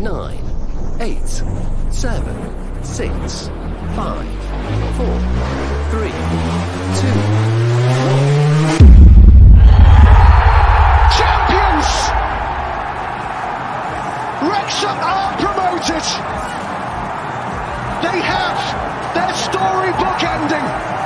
nine, eight, seven, six, five, four, three, two, champions! Wrexham are promoted! They have their storybook ending!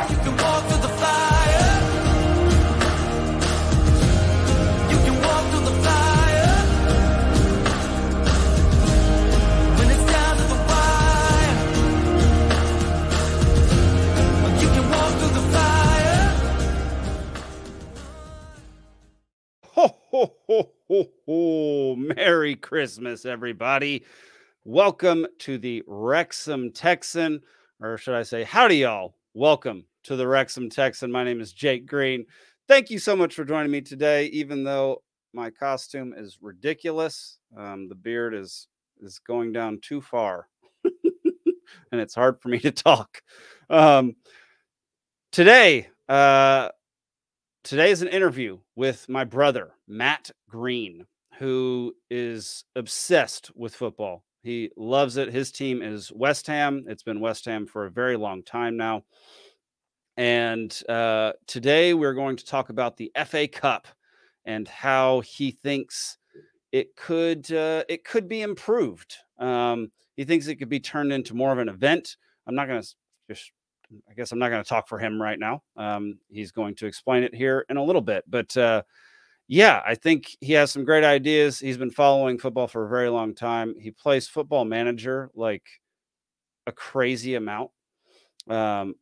Merry Christmas, everybody. Welcome to the Wrexham Texan, or should I say, howdy, y'all. Welcome to the Wrexham Texan. My name is Jake Green. Thank you so much for joining me today, even though my costume is ridiculous. Um, the beard is is going down too far, and it's hard for me to talk. Um, today, uh, today is an interview with my brother Matt Green, who is obsessed with football. He loves it. His team is West Ham. It's been West Ham for a very long time now. And uh, today we're going to talk about the FA Cup and how he thinks it could uh, it could be improved. Um, he thinks it could be turned into more of an event. I'm not going to just I guess I'm not going to talk for him right now. Um, he's going to explain it here in a little bit. But uh, yeah, I think he has some great ideas. He's been following football for a very long time. He plays football manager like a crazy amount. Um,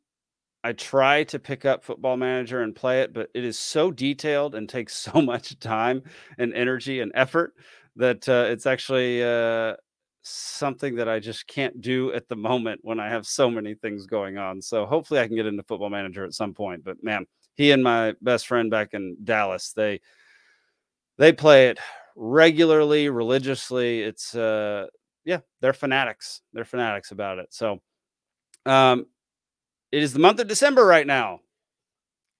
I try to pick up football manager and play it, but it is so detailed and takes so much time and energy and effort that uh, it's actually uh, something that I just can't do at the moment when I have so many things going on. So hopefully I can get into football manager at some point. But man, he and my best friend back in Dallas, they they play it regularly, religiously. It's uh yeah, they're fanatics. They're fanatics about it. So um it is the month of December right now.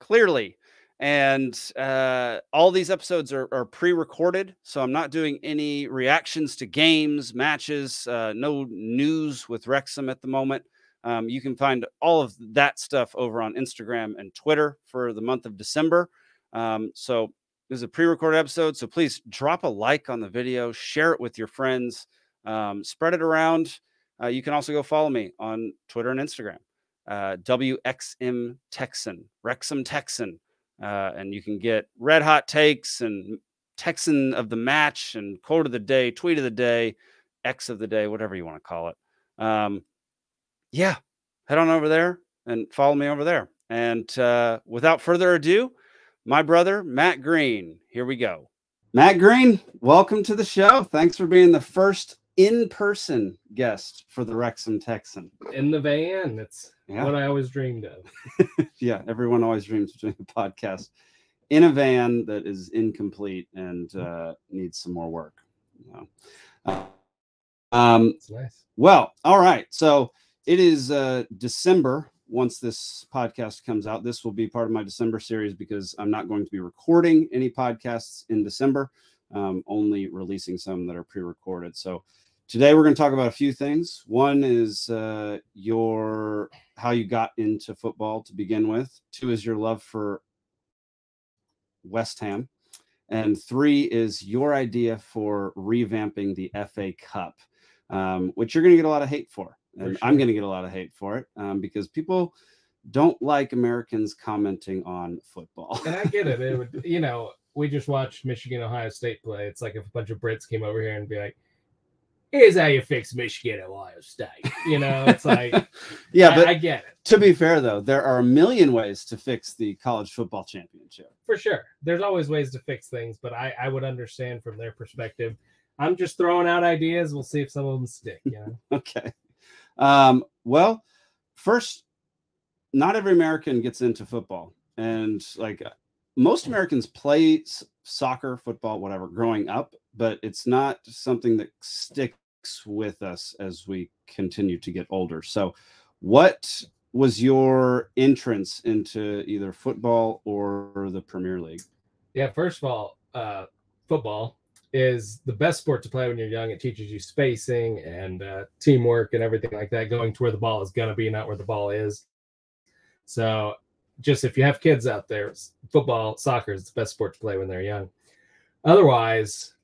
Clearly. And uh, all these episodes are, are pre recorded. So I'm not doing any reactions to games, matches, uh, no news with Wrexham at the moment. Um, you can find all of that stuff over on Instagram and Twitter for the month of December. Um, so this is a pre recorded episode. So please drop a like on the video, share it with your friends, um, spread it around. Uh, you can also go follow me on Twitter and Instagram, uh, WXM Texan, Wrexham Texan. Uh, and you can get red hot takes and Texan of the match and quote of the day, tweet of the day, X of the day, whatever you want to call it. Um, yeah, head on over there and follow me over there. And uh, without further ado, my brother, Matt Green. Here we go. Matt Green, welcome to the show. Thanks for being the first in person guest for the Wrexham Texan. in the van. It's Yeah. what I always dreamed of. yeah, everyone always dreams of doing a podcast in a van that is incomplete and uh, needs some more work. You know? Uh, um, nice. well, all right. So it is uh, December. Once this podcast comes out, this will be part of my December series because I'm not going to be recording any podcasts in December, um, only releasing some that are pre recorded. So today we're going to talk about a few things. One is uh, your how you got into football to begin with, two is your love for West Ham. And three is your idea for revamping the FA Cup, um, which you're going to get a lot of hate for. And I'm going to get a lot of hate for it um, because people don't like Americans commenting on football. And I get it. It would, you know, we just watched Michigan Ohio State play. It's like if a bunch of Brits came over here and be like, "Here's how you fix Michigan Ohio State." You know, it's like, yeah, I, but I get it to be fair, though, there are a million ways to fix the college football championship. for sure. There's always ways to fix things, but I, I would understand from their perspective. I'm just throwing out ideas. We'll see if some of them stick. You know, Okay. Um, well, first, not every American gets into football. And like uh, most Americans play soccer, football, whatever, growing up, but it's not something that sticks with us as we continue to get older. So, what was your entrance into either football or the Premier League? yeah. First of all, uh, football. Is the best sport to play when you're young. It teaches you spacing and uh, teamwork and everything like that, going to where the ball is going to be, not where the ball is. So, just if you have kids out there, football, soccer is the best sport to play when they're young. Otherwise,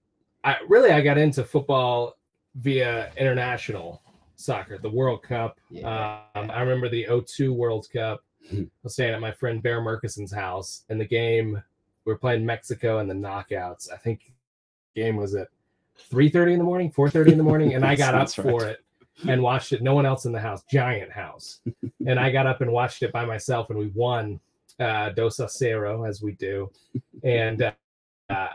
I really I got into football via international soccer, the World Cup. Yeah. Um, I remember the 02 World Cup. I was staying at my friend Bear Murkison's house, and the game we were playing Mexico in the knockouts. I think game was at 3:30 in the morning, 4:30 in the morning, and I got up right. for it and watched it. No one else in the house, giant house, and I got up and watched it by myself, and we won uh, dos a cero as we do, and uh, uh,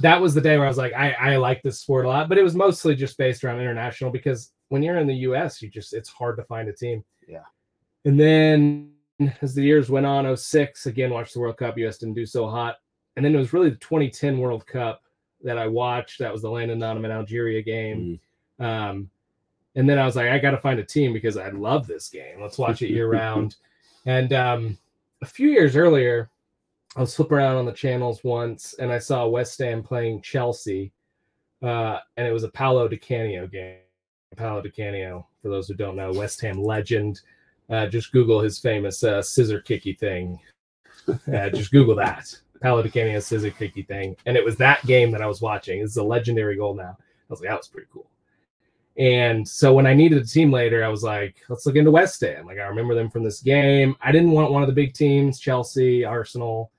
that was the day where I was like, I, I like this sport a lot, but it was mostly just based around international because when you're in the U.S., you just it's hard to find a team. Yeah. And then as the years went on, 06, again watched the World Cup. U.S. didn't do so hot, and then it was really the 2010 World Cup that I watched. That was the Landon and Algeria game. Um, and then I was like, I got to find a team because I love this game. Let's watch it year round. And um, a few years earlier, I was flipping around on the channels once and I saw West Ham playing Chelsea. Uh, and it was a Paolo Di Canio game. Paolo Di Canio, for those who don't know, West Ham legend. Uh, just Google his famous uh, scissor kicky thing. Uh, just Google that. Canio scissor kicky thing. And it was that game that I was watching. It's a legendary goal now. I was like, that was pretty cool. And so when I needed a team later, I was like, let's look into West Ham. Like I remember them from this game. I didn't want one of the big teams, Chelsea, Arsenal,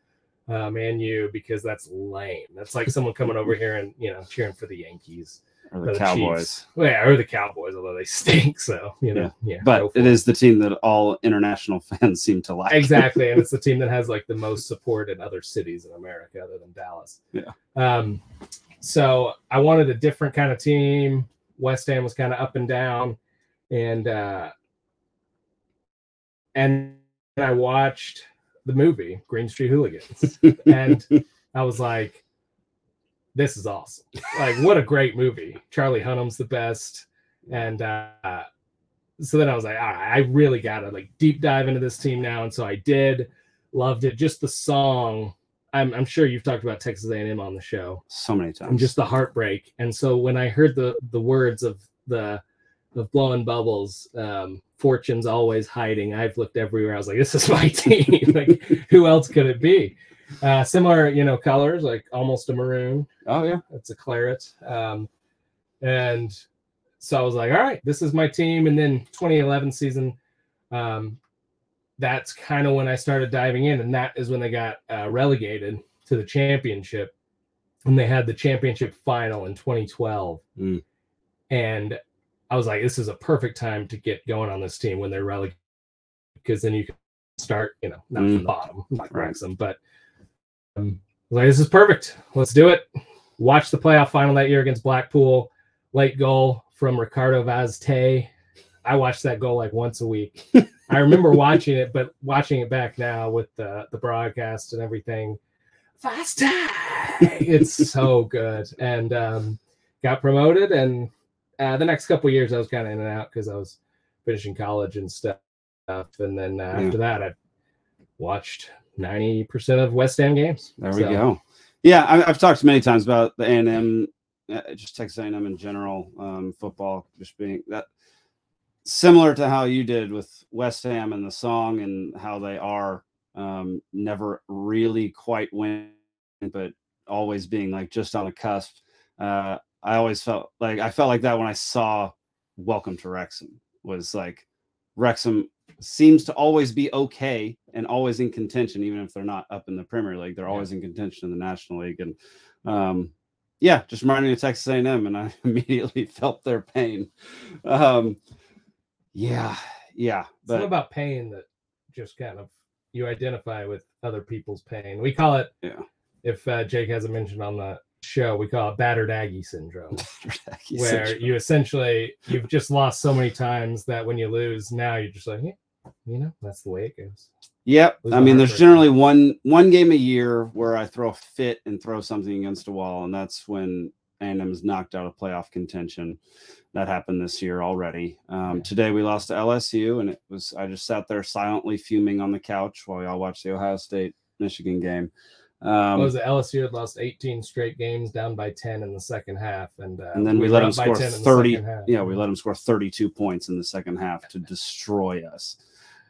uh, Man U, because that's lame. That's like someone coming over here and you know cheering for the Yankees Or the the Cowboys. Chiefs. Well, yeah, or the Cowboys, although they stink. So you know, yeah. But go for it is the team that all international fans seem to like. exactly and it's the team that has like the most support in other cities in america other than dallas Yeah. um so i wanted a different kind of team west ham was kind of up and down and uh and i watched the movie green street hooligans and i was like this is awesome like what a great movie charlie hunnam's the best and uh so then I was like, all right, I really gotta like deep dive into this team now, and so I did. Loved it. Just the song. I'm, I'm sure you've talked about Texas A&M on the show, so many times. and just the heartbreak. And so when I heard the the words of the of blowing bubbles, um, fortune's always hiding. I've looked everywhere. I was like, this is my team. like, who else could it be? Uh, similar, you know, colors like almost a maroon. oh yeah. It's a claret. Um, and so I was like, all right, this is my team. And then 2011 season, um, that's kind of when I started diving in. And that is when they got uh, relegated to the championship. And they had the championship final in 2012. Mm. And I was like, this is a perfect time to get going on this team when they're relegated because then you can start, you know, not from Mm. the bottom like Right. Wrexham, but um, like, this is perfect. Let's do it. Watch the playoff final that year against Blackpool. Late goal from Ricardo Vaz Tê. I watched that goal like once a week. I remember watching it, but watching it back now with the the broadcast and everything. Vaz Tê, it's so good. And um, got promoted, and uh, the next couple of years I was kind of in and out because I was finishing college and stuff. And then uh, Yeah. after that, I watched ninety percent of West Ham games. There we go. Yeah, I, I've talked many times about the A and M, uh, just Texas A and M in general, um, football just being that similar to how you did with West Ham and the song and how they are um, never really quite win, but always being like just on the cusp. Uh, I always felt like I felt like that when I saw Welcome to Wrexham was like Wrexham seems to always be okay and always in contention, even if they're not up in the Premier League. They're always in contention in the National League, and um, yeah, just reminding me of Texas A&M, and I immediately felt their pain. Um, yeah, yeah, but about pain that just kind of you identify with other people's pain. We call it, Yeah. if uh, Jake hasn't mentioned on the show, we call it battered Aggie syndrome, He's where such- you essentially you've just lost so many times that when you lose, now you're just like, you know, that's the way it goes. Yep. I mean, there's generally one one game a year where I throw a fit and throw something against a wall, and that's when A&M is knocked out of playoff contention. That happened this year already. Um, Yeah. Today we lost to LSU, and it was I just sat there silently fuming on the couch while we all watched the Ohio State Michigan game. Um, What was it? LSU had lost 18 straight games, down by 10 in the second half, and uh, and then we, were let them score 10 in the 30 second half. yeah we let them score 32 points in the second half to destroy us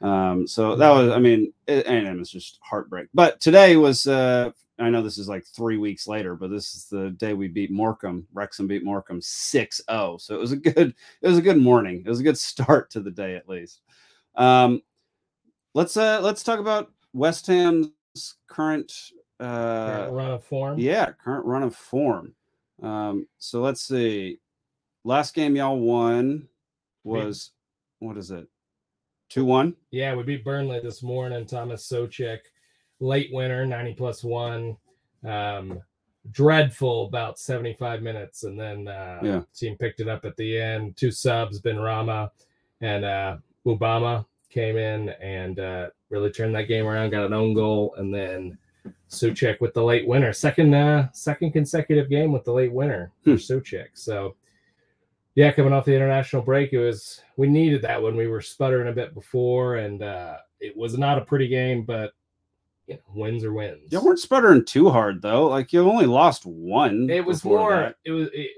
um so that was i mean it, and it was just heartbreak but today was uh i know this is like three weeks later but this is the day we beat morecambe wrexham beat morecambe 6-0 so it was a good it was a good morning it was a good start to the day at least um let's uh let's talk about west ham's current uh Current run of form. yeah, current run of form. Um, so let's see. Last game y'all won was what is it? Two one. Yeah, we beat Burnley this morning. Thomas Souček, late winner, 90 plus one. Um, dreadful about 75 minutes. And then uh, Yeah. team picked it up at the end. Two subs, Benrahma and uh, Obama came in and uh, really turned that game around, got an own goal. And then Souček with the late winner. Second uh, second consecutive game with the late winner for Hmm. Souček. So yeah, coming off the international break, it was we needed that when we were sputtering a bit before, and uh, it was not a pretty game, but you know, wins are wins. You weren't sputtering too hard though. Like you only lost one. it was more. that. It was it,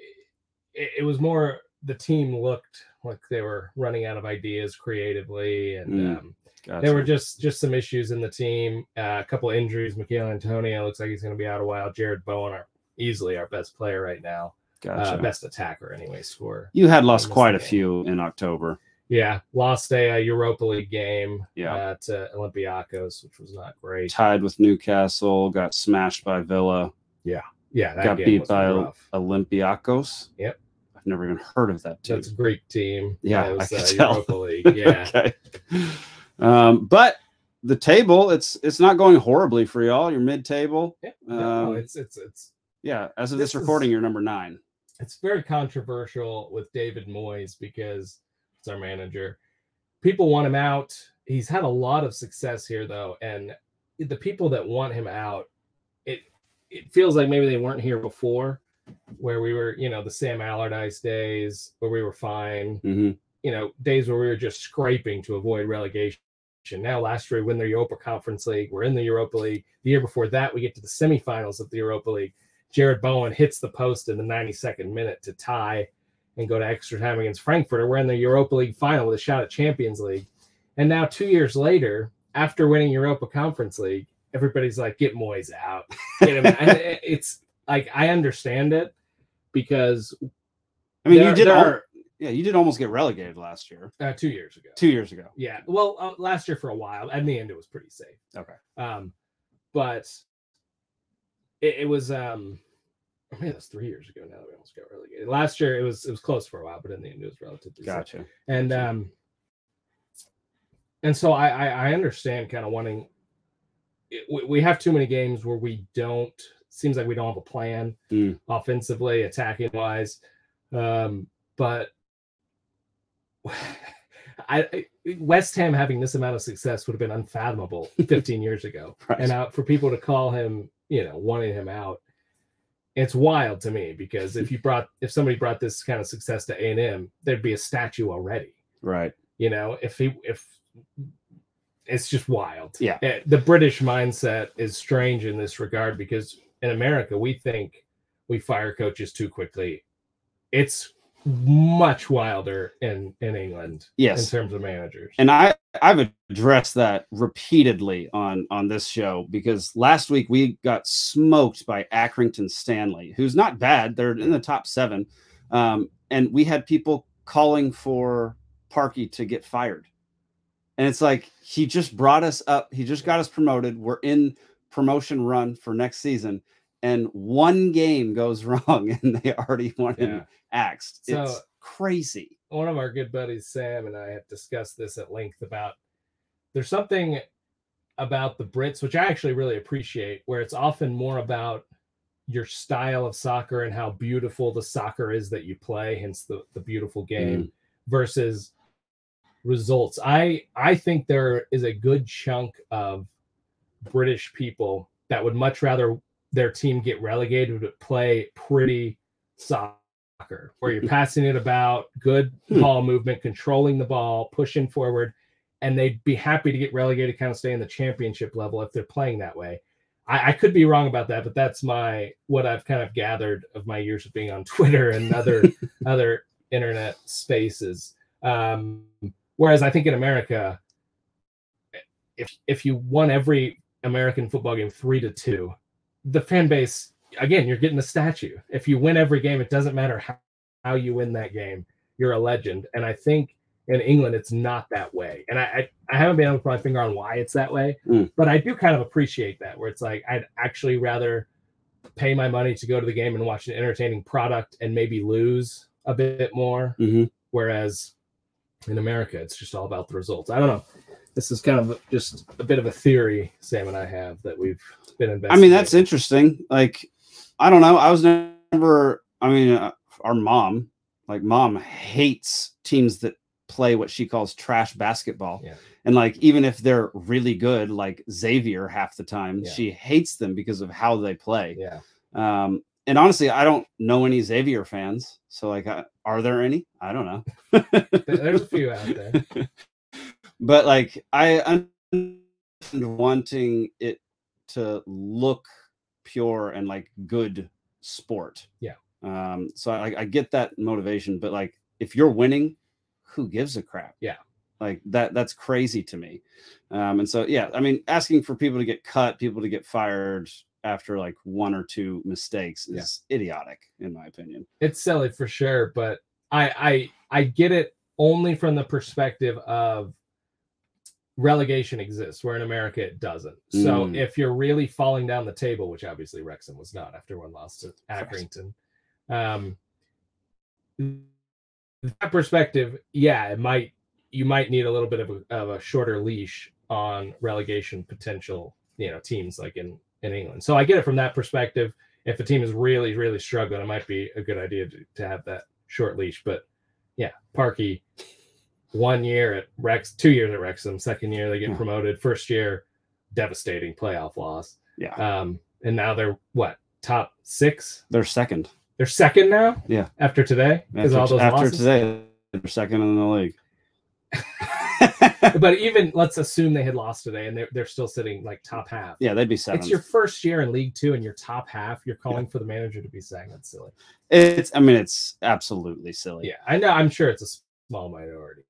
it, it was more. The team looked like they were running out of ideas creatively, and Mm, um, Gotcha. there were just just some issues in the team. Uh, a couple injuries. Michail Antonio looks like he's going to be out a while. Jarrod Bowen, are easily our best player right now, gotcha. uh, best attacker anyway. Score. you had lost quite a game. few in October. Yeah, lost a, uh Europa League game Yeah. uh, to Olympiacos, which was not great. Tied with Newcastle, got smashed by Villa, Yeah, that got beat was by rough. Olympiacos. Yep. I've never even heard of that team. That's a Greek team. Yeah, it I was could uh, tell. Europa League. Yeah, okay. Um, but the table, it's it's not going horribly for y'all. You're mid-table. yeah. No, Um, it's it's it's Yeah, as of this, This is- recording, you're number nine. It's very controversial with David Moyes because it's our manager. People want him out. He's had a lot of success here though, and the people that want him out, it it feels like maybe they weren't here before, where we were, you know, the Sam Allardyce days where we were fine. hmm you know, days where we were just scraping to avoid relegation. Now, last year we win the Europa Conference League. We're in the Europa League. The year before that, we get to the semifinals of the Europa League. Jarrod Bowen hits the post in the 92nd minute to tie and go to extra time against Frankfurt. We're in the Europa League final with a shot at Champions League. And now, two years later, after winning Europa Conference League, everybody's like, "Get Moyes out." Get him out." And it's like I understand it because I mean, There- you did. there yeah, you did almost get relegated last year, uh, two years ago. two years ago. Yeah. Well, uh, last year for a while. At the end, it was pretty safe. Okay. Um, but it, it was um, I mean, that's three years ago now that we almost got relegated. Last year, it was it was close for a while, but in the end, it was relatively safe. Gotcha. And Gotcha. um, and so I I, I understand kind of wanting. it- we, we have too many games where we don't. Seems like we don't have a plan Mm. offensively, attacking wise. Um, but I, I West Ham having this amount of success would have been unfathomable 15 years ago. Right. And uh, for people to call him, you know, wanting him out, it's wild to me because if you brought if somebody brought this kind of success to A and M, there'd be a statue already. Right. You know, if he if it's just wild. Yeah. Eh, The British mindset is strange in this regard because in America we think we fire coaches too quickly. It's much wilder in in England Yes. in terms of managers. and I I've addressed that repeatedly on on this show because last week we got smoked by Accrington Stanley, who's not bad. They're in the top seven, um, and we had people calling for Parky to get fired, and it's like he just brought us up. He just got us promoted. We're in promotion run for next season, and one game goes wrong, and they already want him Yeah. Axed. So- it's crazy. one of our good buddies sam and i have discussed this at length about there's something about the brits which i actually really appreciate where it's often more about your style of soccer and how beautiful the soccer is that you play hence the, the beautiful game mm. versus results i i think there is a good chunk of british people that would much rather their team get relegated but play pretty soccer where you're passing it about good Hmm. ball movement controlling the ball pushing forward and they'd be happy to get relegated kind of stay in the championship level if they're playing that way I, I could be wrong about that, but that's my what I've kind of gathered of my years of being on Twitter and other other internet spaces. Um, whereas I think in America, if if you won every American football game three to two, the fan base again you're getting a statue. If you win every game, it doesn't matter how, how you win that game, you're a legend. And I think in England it's not that way. And I I, I haven't been able to put my finger on why it's that way, Mm. but I do kind of appreciate that where it's like I'd actually rather pay my money to go to the game and watch an entertaining product and maybe lose a bit more Mm-hmm. whereas in America, it's just all about the results. I don't know. This is kind of just a bit of a theory Sam and I have that we've been I mean, that's interesting. Like, I don't know. I was never. I mean, uh, our mom, like, mom hates teams that play what she calls trash basketball. Yeah. And like, even if they're really good, like Xavier, half the time, Yeah. she hates them because of how they play. Yeah. Um, and honestly, I don't know any Xavier fans. So, like, I, are there any? I don't know. There's a few out there. but like I understand wanting it to look pure and like good sport. Yeah. Um. So I, I get that motivation, but like if you're winning, who gives a crap? Yeah. Like that. That's crazy to me. Um. And so yeah, I mean, asking for people to get cut, people to get fired after like one or two mistakes Yeah. is idiotic, in my opinion. It's silly for sure, but I I I get it only from the perspective of relegation exists where in America it doesn't. So Mm. if you're really falling down the table, which obviously Wrexham was not after one loss to Accrington, um, that perspective, yeah, it might you might need a little bit of a, of a shorter leash on relegation potential, you know, teams like in in England. So I get it from that perspective. If a team is really really struggling, it might be a good idea to, to have that short leash. But yeah, Parky, one year at Rex, two years at Wrexham, second year they get Yeah. promoted, first year devastating playoff loss. Yeah. Um, and now they're what top six? They're second. They're second now. Yeah. After today, because After, all those after losses. today, they're second in the league. But even let's assume they had lost today, and they're they're still sitting like top half. yeah, they'd be seventh. It's your first year in League Two, and your top half. You're calling for the manager to be saying that's silly. It's. I mean, it's absolutely silly. Yeah, I know. I'm sure it's a small minority,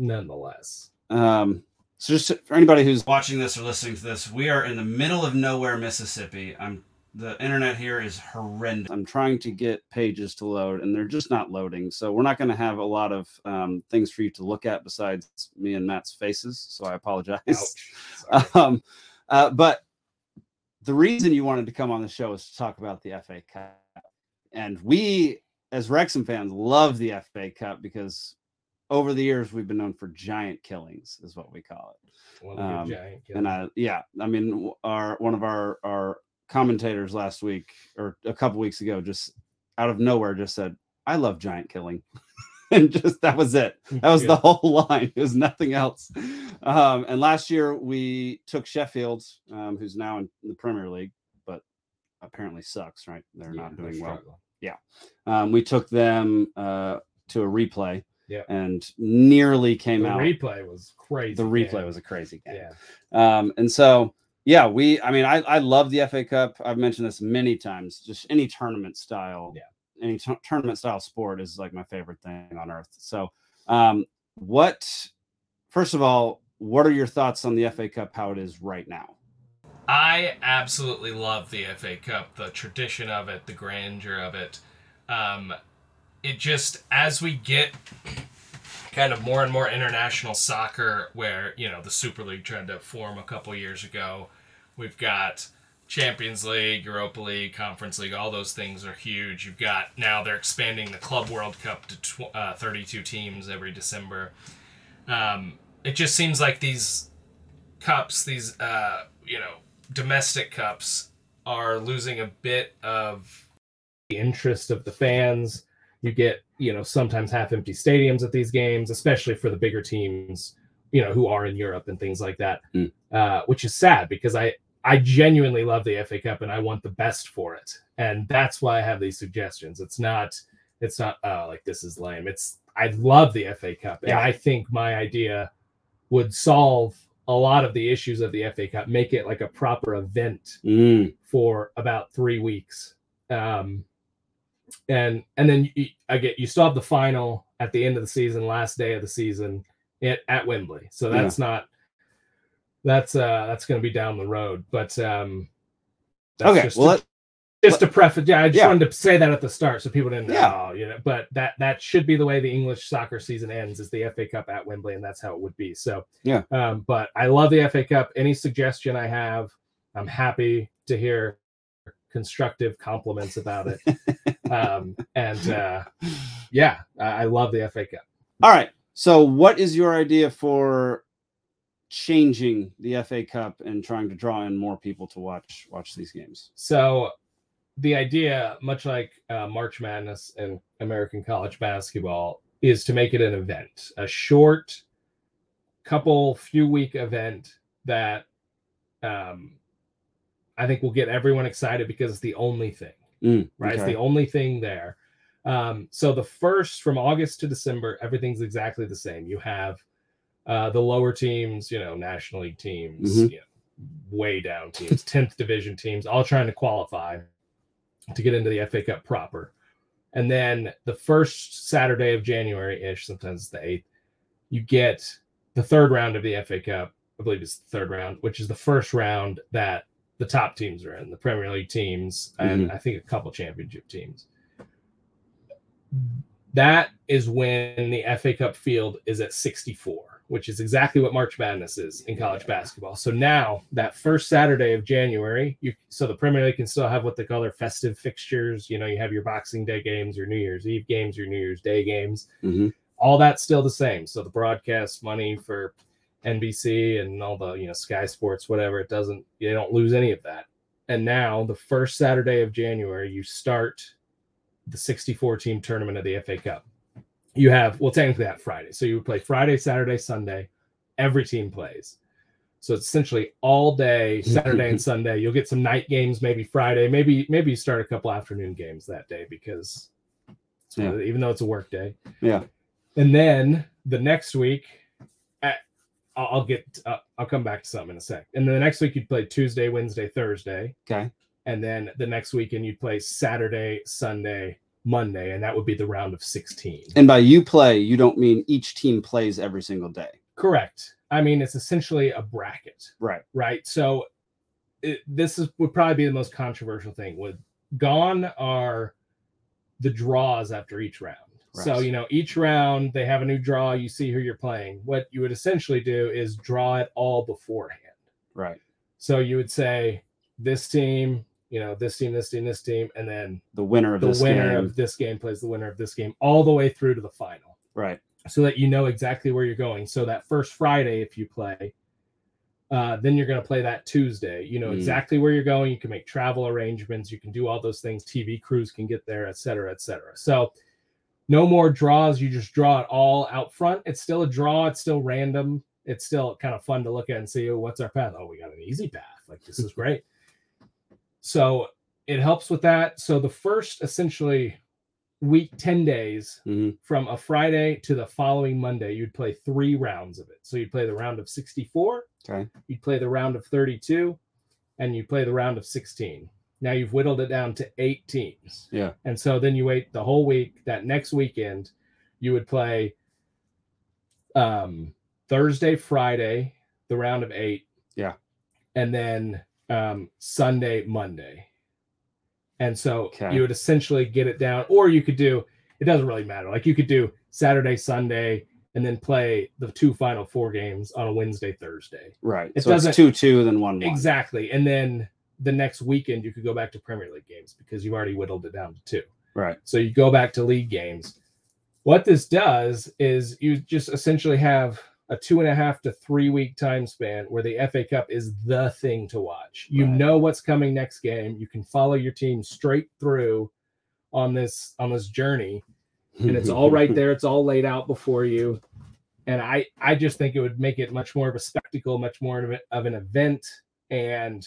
nonetheless, Um. So just for anybody who's watching this or listening to this, we are in the middle of nowhere, Mississippi. I'm. The internet here is horrendous. I'm trying to get pages to load, and they're just not loading. So we're not going to have a lot of um, things for you to look at besides me and Matt's faces. So I apologize. ouch. Um, uh, but the reason you wanted to come on the show is to talk about the FA Cup, and we, as Wrexham fans, love the FA Cup because over the years we've been known for giant killings, is what we call it. One um, giant And I, yeah, I mean, our one of our our commentators last week or a couple weeks ago just out of nowhere just said, "I love giant killing." And just that was it. That was the whole line. Was nothing else. Um, and last year we took Sheffield, um, who's now in the Premier League, but apparently sucks. Right? They're Yeah, not doing well. yeah Um, we took them uh, to a replay, Yeah. and nearly came The out. replay was crazy. the replay man. was a crazy game. yeah. Um, and so, yeah, we, I mean, I, I love the FA Cup. I've mentioned this many times. Just any tournament style, Yeah. any t- tournament style sport is like my favorite thing on earth. So, um, what, first of all, what are your thoughts on the FA Cup, how it is right now? I absolutely love the FA Cup, the tradition of it, the grandeur of it. Um, it just, as we get kind of more and more international soccer, where, you know, the Super League tried to form a couple years ago, we've got Champions League, Europa League, Conference League, all those things are huge. You've got now they're expanding the Club World Cup to tw- uh, 32 teams every December. Um, it just seems like these cups, these uh, you know domestic cups, are losing a bit of the interest of the fans. You get, you know, sometimes half empty stadiums at these games, especially for the bigger teams, you know, who are in Europe and things like that. Mm. Uh, which is sad because I I genuinely love the FA Cup and I want the best for it. And that's why I have these suggestions. It's not it's not uh like this is lame. It's I love the FA Cup. And Yeah. I think my idea would solve a lot of the issues of the FA Cup, make it like a proper event Mm, for about three weeks. Um, and and then you, I get you still have the final at the end of the season, last day of the season at, at Wembley. So that's not that's uh that's going to be down the road. But um, that's okay. just Well, to, let- just to preface, yeah, I just Yeah. wanted to say that at the start so people didn't know. Yeah. Oh, you know, but that that should be the way the English soccer season ends is the FA Cup at Wembley, and that's how it would be. So Yeah. Um, but I love the FA Cup. Any suggestion I have, I'm happy to hear constructive compliments about it. um, and uh, yeah, I, love the FA Cup. all right. So, what is your idea for changing the FA Cup and trying to draw in more people to watch watch these games? So the idea, much like uh, March Madness and American college basketball, is to make it an event, a short, couple, few week event that um, I think will get everyone excited because it's the only thing, Mm, right? It's the only thing there. Um, so the first from August to December, everything's exactly the same. You have uh, the lower teams, you know, National League teams, Mhm. you know, way down teams, 10th division teams, all trying to qualify to get into the FA Cup proper. And then the first Saturday of January ish, sometimes it's the 8th, you get the third round of the FA Cup. I believe it's the third round, which is the first round that the top teams are in, the Premier League teams, and I think a couple championship teams. That is when the FA Cup field is at 64, which is exactly what March Madness is in college basketball. So now that first Saturday of January, you so the Premier League can still have what they call their festive fixtures. You know, you have your Boxing Day games, your New Year's Eve games, your New Year's Day games. Mhm. All that's still the same. So the broadcast money for NBC and all the you know Sky Sports, whatever, it doesn't you don't lose any of that. And now the first Saturday of January, you start the 64 team tournament of the FA Cup. You have well technically that Friday. So you would play Friday, Saturday, Sunday. Every team plays. So it's essentially all day, Saturday and Sunday. You'll get some night games, maybe Friday, maybe maybe you start a couple afternoon games that day because of even though it's a work day. Yeah. And then the next week, at, I'll, I'll get uh, I'll come back to something in a sec. And then the next week you'd play Tuesday, Wednesday, Thursday, Okay. and then the next weekend you'd play Saturday, Sunday, Monday, and that would be the round of 16. And by you play, you don't mean each team plays every single day. Correct. I mean, it's essentially a bracket, Right. right? So it, this is would probably be the most controversial thing. Would gone are the draws after each round. So you know, each round they have a new draw. You see who you're playing. What you would essentially do is draw it all beforehand. Right. So you would say this team, you know, this team, this team, this team, and then The winner of the this winner game. of this game plays the winner of this game all the way through to the final right. so that you know exactly where you're going. So that first Friday, if you play, uh, then you're going to play that Tuesday. You know Mm. exactly where you're going. You can make travel arrangements. You can do all those things. TV crews can get there, et cetera, et cetera. So no more draws. You just draw it all out front. It's still a draw. It's still random. It's still kind of fun to look at and see oh, what's our path. Oh, we got an easy path. Like this is great. So it helps with that. So the first essentially week, 10 days Mhm. from a Friday to the following Monday, you'd play three rounds of it. So you'd play the round of 64, Okay. you'd play the round of 32, and you play the round of 16. Now you've whittled it down to eight teams. Yeah. And so then you wait the whole week. That next weekend, you would play um, Thursday, Friday, the round of eight. Yeah. And then um, Sunday, Monday. And so Okay. you would essentially get it down, or you could do it doesn't really matter. Like you could do Saturday, Sunday, and then play the two final four games on a Wednesday, Thursday. Right. It so doesn't- two two, then one one. Exactly. And then the next weekend you could go back to Premier League games because you've already whittled it down to two. Right. So you go back to league games. What this does is you just essentially have a two and a half to three week time span where the FA Cup is the thing to watch. You Right. know what's coming next game. You can follow your team straight through on this on this journey, and it's all right there. It's all laid out before you. And I I just think it would make it much more of a spectacle, much more of, a- of an event, and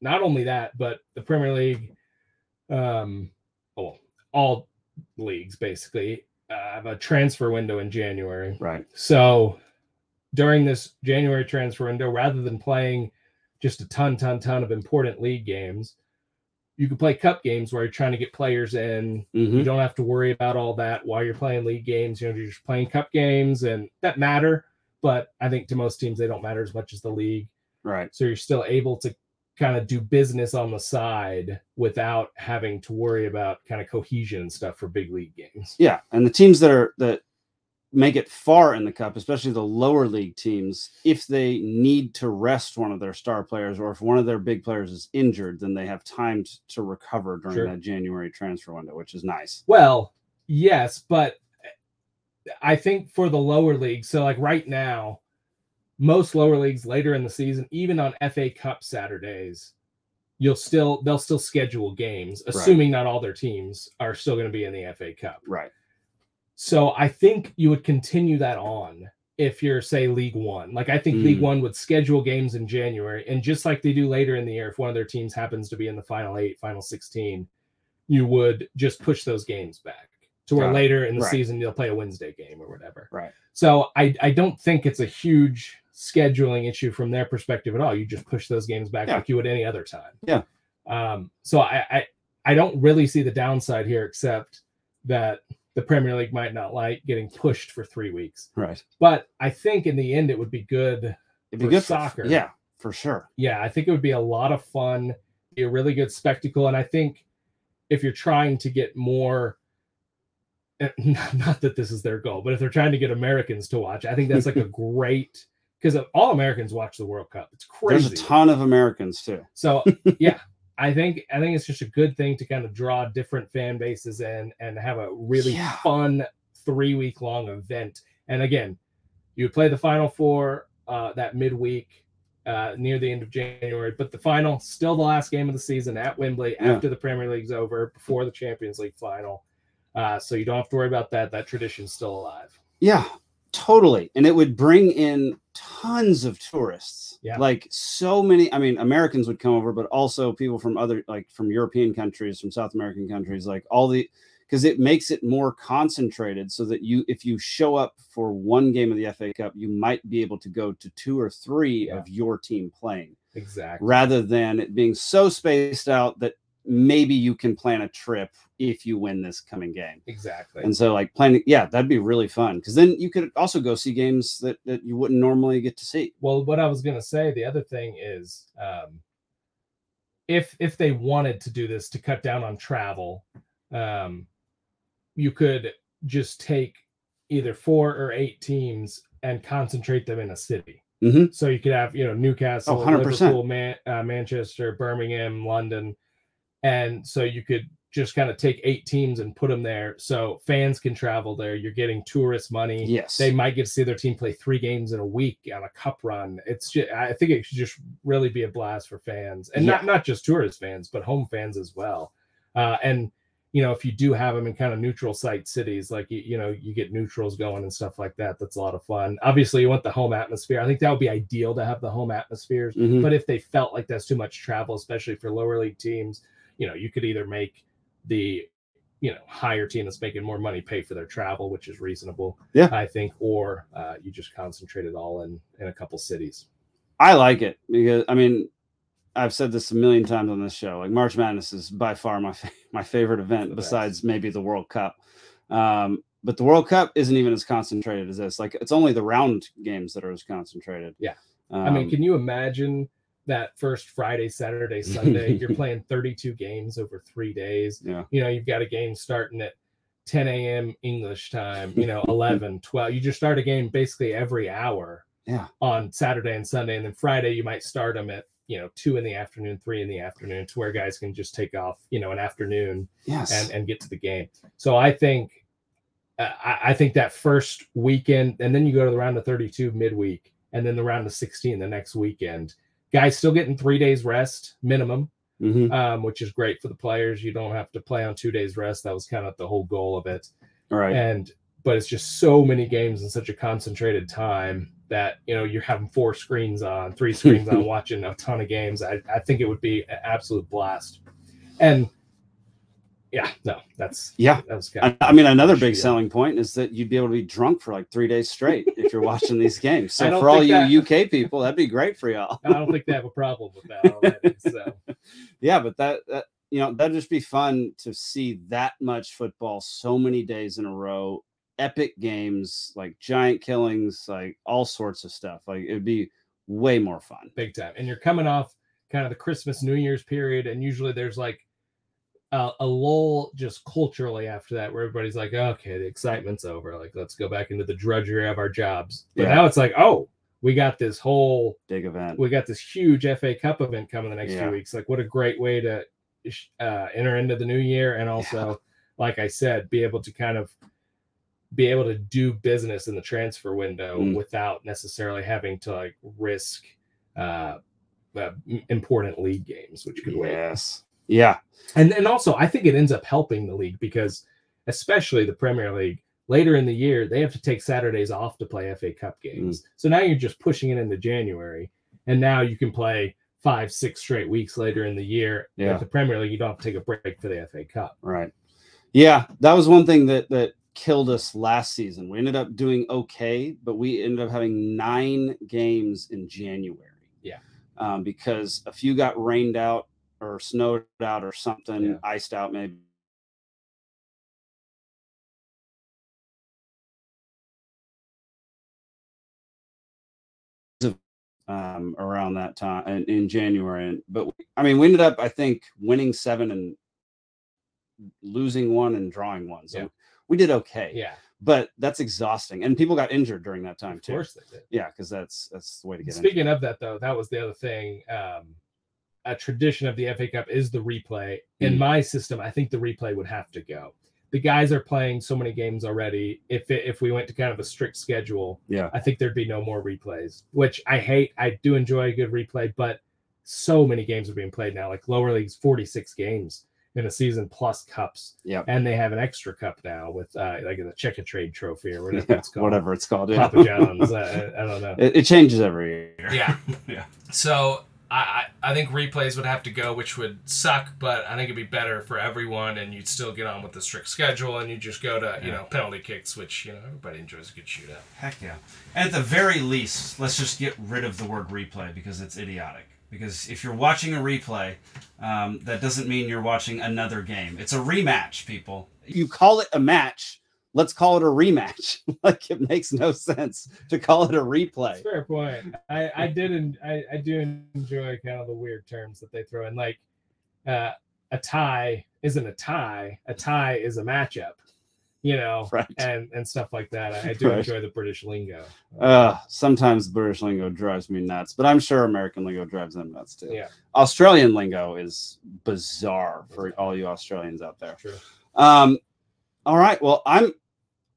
not only that, but the Premier League, um, well, all leagues basically uh, have a transfer window in January. Right. So during this January transfer window, rather than playing just a ton, ton, ton of important league games, you can play cup games where you're trying to get players in. Mhm. You don't have to worry about all that while you're playing league games. You know, you're just playing cup games and that matter. But I think to most teams, they don't matter as much as the league. Right. So you're still able to kind of do business on the side without having to worry about kind of cohesion and stuff for big league games. Yeah, and the teams that are that make it far in the cup, especially the lower league teams, if they need to rest one of their star players or if one of their big players is injured, then they have time to recover during Sure. that January transfer window, which is nice. Well, yes, but I think for the lower leagues, so like right now, most lower leagues later in the season, even on FA Cup Saturdays, you'll still they'll still schedule games, assuming not all their teams are still going to be in the FA Cup. Right. So I think you would continue that on if you're say League One. Like I think League Mm. One would schedule games in January, and just like they do later in the year, if one of their teams happens to be in the final eight, final sixteen, you would just push those games back to where Got it. later in the Right. season you'll play a Wednesday game or whatever. Right. So I I don't think it's a huge scheduling issue from their perspective at all. You just push those games back Yeah. like you would any other time. Yeah. Um. So I I I don't really see the downside here except that the Premier League might not like getting pushed for three weeks. Right. But I think in the end it would be good. It'd be good soccer. For, yeah, for sure. Yeah, I think it would be a lot of fun, be a really good spectacle. And I think if you're trying to get more eh, not that this is their goal, but if they're trying to get Americans to watch, I think that's like a great because all Americans watch the World Cup. It's crazy. There's a ton of Americans too. So yeah, I think I think it's just a good thing to kind of draw different fan bases in and have a really Yeah. fun three week long event. And again, you would play the final four uh, that midweek uh, near the end of January, but the final still the last game of the season at Wembley Yeah. after the Premier League's over before the Champions League final. Uh, so you don't have to worry about that. That tradition's still alive. Yeah, totally. And it would bring in tons of tourists. Yeah. Like so many, I mean, Americans would come over, but also people from other, like from European countries, from South American countries, like all the, because it makes it more concentrated so that you, if you show up for one game of the FA Cup, you might be able to go to two or three Yeah. of your team playing Exactly. rather than it being so spaced out that maybe you can plan a trip if you win this coming game. Exactly. And so, like planning, yeah, that'd be really fun because then you could also go see games that, that you wouldn't normally get to see. Well, what I was gonna say, the other thing is, um, if if they wanted to do this to cut down on travel, um, you could just take either four or eight teams and concentrate them in a city. Mhm. So you could have, you know, Newcastle, 100%. Liverpool, Man- uh, Manchester, Birmingham, London, and so you could just kind of take eight teams and put them there, so fans can travel there. You're getting tourist money Yes. they might get to see their team play three games in a week on a cup run. It's just, I think it should just really be a blast for fans, and not not just tourist fans, but home fans as well. Uh, and you know, if you do have them in kind of neutral site cities, like you, you know, you get neutrals going and stuff like that. That's a lot of fun. Obviously, you want the home atmosphere. I think that would be ideal to have the home atmospheres. Mhm. But if they felt like that's too much travel, especially for lower league teams, you know, you could either make the you know higher team that's making more money pay for their travel, which is reasonable. Yeah. I think, or uh, you just concentrate it all in in a couple cities. I like it because I mean, I've said this a million times on this show. Like March Madness is by far my fa- my favorite event besides maybe the World Cup. Um, but the World Cup isn't even as concentrated as this. Like it's only the round games that are as concentrated. Yeah. Um, I mean, can you imagine that first Friday, Saturday, Sunday? you're playing 32 games over three days. yeah. You know, you've got a game starting at 10 a.m. English time, you know, 11, 12. You just start a game basically every hour Yeah. on Saturday and Sunday. And then Friday, you might start them at, you know, two in the afternoon, three in the afternoon to where guys can just take off, you know, an afternoon Yes. and, and get to the game. So I think uh, I, I think that first weekend, and then you go to the round of 32 midweek, and then the round of 16 the next weekend. Guys still getting three days rest minimum, Mhm. um, which is great for the players. You don't have to play on two days rest. That was kind of the whole goal of it. All right. And but it's just so many games in such a concentrated time that you know you're having four screens on, three screens on, watching a ton of games. I, I think it would be an absolute blast. And Yeah, no, that's Yeah. that was I, I mean, another big Yeah. selling point is that you'd be able to be drunk for like three days straight if you're watching these games. So for all think you UK people, that'd be great for y'all. I don't think they have a problem with that already. So yeah, but that, that you know that'd just be fun to see that much football so many days in a row, epic games like giant killings, like all sorts of stuff. Like it'd be way more fun. big time. And you're coming off kind of the Christmas New Year's period, and usually there's like a, a lull just culturally after that, where everybody's like, okay, the excitement's over. Like, let's go back into the drudgery of our jobs. But Yeah. now it's like, oh, we got this whole, Big event. we got this huge FA Cup event coming the next Yeah. few weeks. Like, what a great way to uh, enter into the new year, and also, like I said, be able to kind of be able to do business in the transfer window Mm. without necessarily having to like risk uh, uh, important league games, which could. Yes. Yeah. And and also, I think it ends up helping the league because, especially the Premier League, later in the year they have to take Saturdays off to play FA Cup Mm. games. So now you're just pushing it into January, and now you can play five, six straight weeks later in the year. Yeah. At the Premier League, you don't have to take a break for the FA Cup. Right. Yeah, that was one thing that that killed us last season. We ended up doing okay, but we ended up having nine games in January. Yeah. Um, because a few got rained out or snowed out or something, Yeah. iced out maybe. Um, around that time in, in January, and but I mean, we ended up, I think, winning seven and losing one and drawing one. So Yeah. we did okay. Yeah, But that's exhausting. And people got injured during that time too. of course they did. Yeah, because that's that's the way to get Speaking of that, though, that was the other thing. Um, a tradition of the FA Cup is the replay. In Mm. my system, I think the replay would have to go. The guys are playing so many games already. If it, if we went to kind of a strict schedule, Yeah. I think there'd be no more replays. Which I hate. I do enjoy a good replay, but so many games are being played now. Like lower leagues, forty six games in a season plus cups. Yep. and they have an extra cup now with uh, like the Checkatrade trophy or whatever Yeah, it's called. whatever it's called. Yeah. Papa John's. uh, I, I don't know. It, it changes every year. Yeah. Yeah. So I, I I think replays would have to go, which would suck, but I think it'd be better for everyone, and you'd still get on with the strict schedule, and you just go to you know penalty kicks, which you know everybody enjoys a good shootout. Heck yeah. And at the very least, let's just get rid of the word replay because it's idiotic. Because if you're watching a replay, um, that doesn't mean you're watching another game. It's a rematch, people. You call it a match. Let's call it a rematch. like it makes no sense to call it a replay. Fair point. I I did en- I I do enjoy kind of the weird terms that they throw in. Like uh, a tie isn't a tie. A tie is a matchup. You know, Right. and and stuff like that. I, I do Right. enjoy the British lingo. Uh, sometimes British lingo drives me nuts, but I'm sure American lingo drives them nuts too. Yeah. Australian lingo is bizarre for all you Australians out there. True. Um, all right. Well, I'm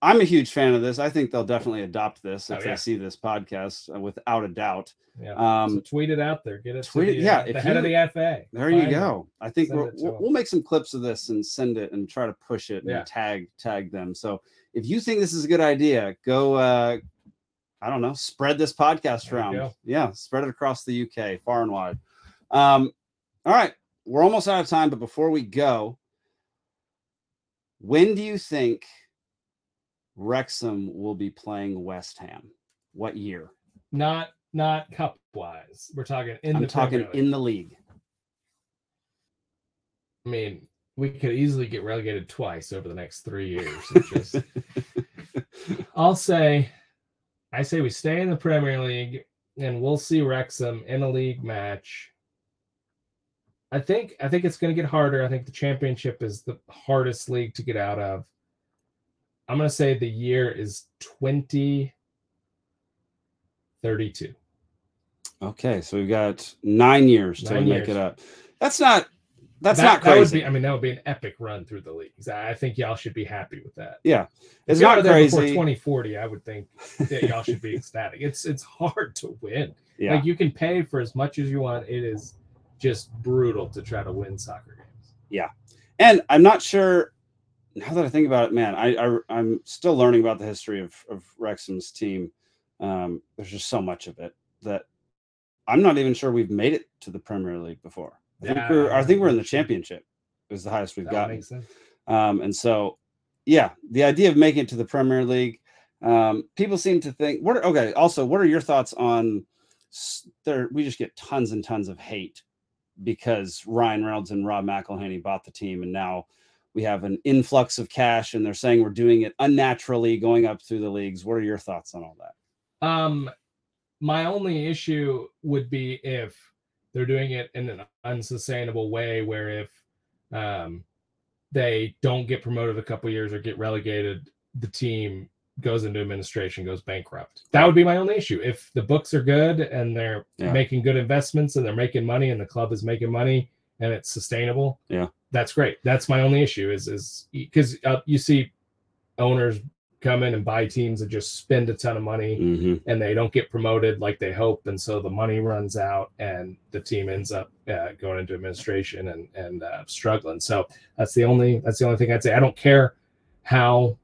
I'm a huge fan of this. I think they'll definitely adopt this if Oh, they see this podcast, uh, without a doubt. Yeah. Um, so tweet it out there. Get it. tweet to it- the, yeah, the head of the FA. There you Find it. go. I think we'll, we'll, make some clips of this and send it and try to push it Yeah. and tag tag them. So if you think this is a good idea, go. Uh, I don't know. Spread this podcast There around. Yeah, spread it across the UK, far and wide. Um, all right, we're almost out of time, but before we go, when do you think Wrexham will be playing West Ham? What year? Not not cup wise. We're talking in I'm the talking League. in the league. I mean, we could easily get relegated twice over the next three years. Just- I'll say, I say we stay in the Premier League and we'll see Wrexham in a league match. I think I think it's going to get harder. I think the Championship is the hardest league to get out of. I'm going to say the year is 2032. Okay, so we've got nine years to Nine make years. it up. That's not that's that, not That would crazy. be, I mean, that would be an epic run through the leagues. I think y'all should be happy with that. yeah, it's y'all not there before crazy. 2040, I would think that y'all should be ecstatic. It's it's hard to win. Yeah, Like you can pay for as much as you want. It is just brutal to try to win soccer games. Yeah. And I'm not sure. Now that I think about it, man, I, I I'm still learning about the history of of Wrexham's team. Um, there's just so much of it that I'm not even sure we've made it to the Premier League before. I think Yeah, we're I think we're in the championship. is the highest we've That gotten. makes sense. Um, and so, yeah, the idea of making it to the Premier League, um, people seem to think. What? Okay. Also, what are your thoughts on? There, we just get tons and tons of hate because Ryan Reynolds and Rob McElhenney bought the team, and now we have an influx of cash, and they're saying we're doing it unnaturally, going up through the leagues. What are your thoughts on all that? Um, my only issue would be if they're doing it in an unsustainable way, where if um, they don't get promoted a couple years or get relegated, the team goes into administration, goes bankrupt. That would be my only issue. If the books are good and they're Yeah. making good investments and they're making money and the club is making money and it's sustainable, Yeah. that's great. That's my only issue is is because uh, you see owners come in and buy teams and just spend a ton of money Mm-hmm. and they don't get promoted like they hope and so the money runs out and the team ends up uh, going into administration and and uh, struggling so that's the only that's the only thing i'd say i don't care how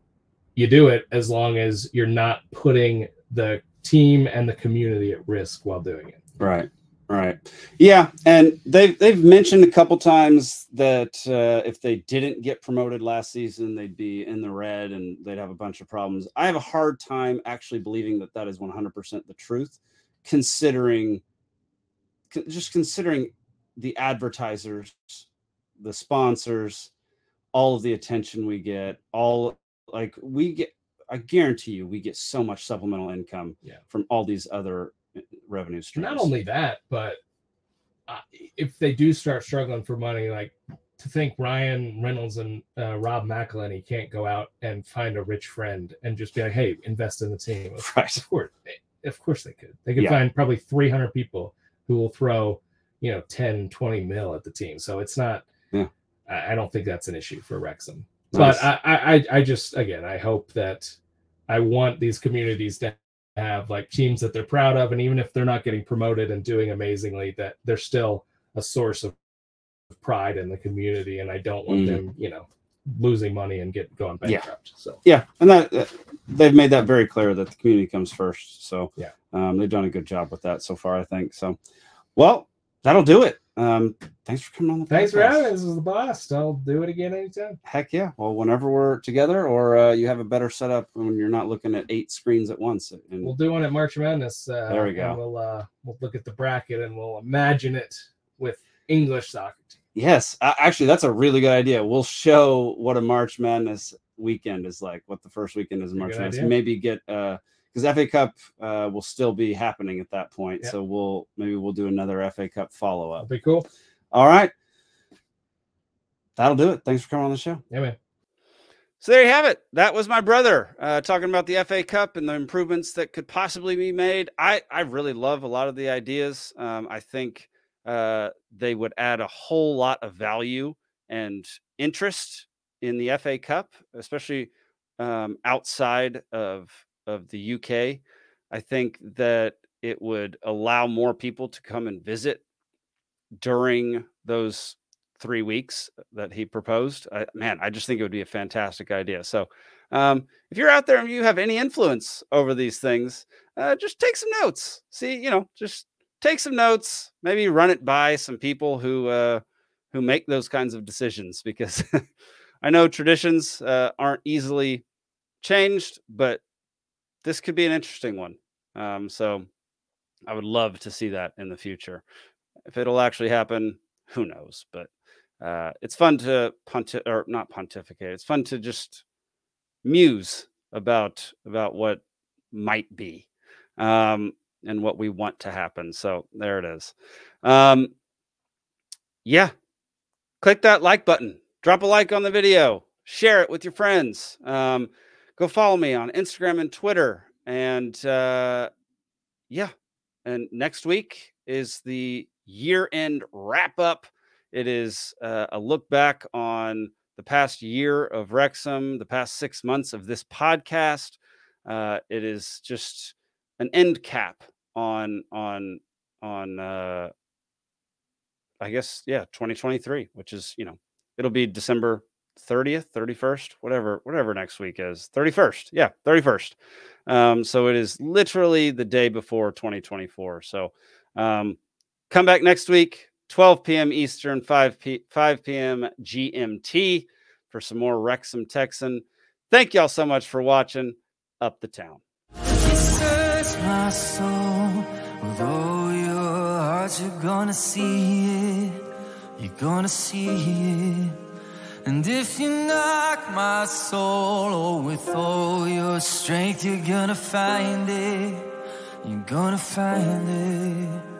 you do it as long as you're not putting the team and the community at risk while doing it Right. Right. Yeah, and they've they've mentioned a couple times that uh, if they didn't get promoted last season, they'd be in the red and they'd have a bunch of problems. I have a hard time actually believing that that is 100% the truth, considering con- just considering the advertisers, the sponsors, all of the attention we get, all like we get. I guarantee you, we get so much supplemental income Yeah. from all these other uh, revenue streams. not only that but uh, if they do start struggling for money like to think ryan reynolds and uh, rob mcElhenney can't go out and find a rich friend and just be like hey invest in the team Right. of course they- of course they could they could Yeah. find probably 300 people who will throw you know 10 20 mil at the team so it's not Yeah. i, I don't think that's an issue for wrexham Nice. but I, I I- just again i hope that i want these communities to have like teams that they're proud of and even if they're not getting promoted and doing amazingly that they're still a source of pride in the community and i don't want Mhm. them you know losing money and get going Yeah. bankrupt so yeah, and that they've made that very clear that the community comes first. So Yeah. um, they've done a good job with that so far, I think. So, well, that'll do it. Um, thanks for coming on the. thanks for having me this was the blast i'll do it again anytime Heck yeah! Well, whenever we're together, or uh, you have a better setup when you're not looking at eight screens at once. And we'll do one at march madness uh, There we go. we'll uh we'll look at the bracket and we'll imagine it with english soccer team yes, uh, actually, that's a really good idea. We'll show what a March Madness weekend is like, what the first weekend is March Madness. idea. Maybe get uh because FA Cup uh, will still be happening at that point. Yeah. So we'll maybe we'll do another FA Cup follow up. be cool All right. That'll do it. Thanks for coming on the show. yeah man So there you have it. That was my brother uh, talking about the FA Cup and the improvements that could possibly be made. I, I really love a lot of the ideas. Um, I think uh, they would add a whole lot of value and interest in the FA Cup, especially um, outside of of the UK. I think that it would allow more people to come and visit during those three weeks that he proposed. I, man, I just think it would be a fantastic idea. So, um, if you're out there and you have any influence over these things, uh, just take some notes. See, you know, just take some notes. Maybe run it by some people who uh, who make those kinds of decisions because I know traditions uh, aren't easily changed, but this could be an interesting one. Um, so, I would love to see that in the future. If it'll actually happen, who knows? But uh, it's fun to ponti- or not pontificate. It's fun to just muse about about what might be um, and what we want to happen. So there it is. Um, yeah, click that like button. Drop a like on the video. Share it with your friends. Um, go follow me on Instagram and Twitter. And uh, yeah, and next week is the year end wrap up. It is uh, a look back on the past year of Wrexham, the past six months of this podcast. Uh, it is just an end cap on on on uh, I guess yeah 2023, which is you know it'll be December 30th, 31st, whatever whatever next week is 31st. Yeah, 31st. Um, so it is literally the day before 2024. So um, come back next week. 12 p.m. Eastern, 5 p 5 p.m. GMT for some more Wrexham Texan. Thank y'all so much for watching Up the Town. you're gonna see it you're gonna see it and if you knock my soul oh, with all your strength you're gonna find it. You're gonna find it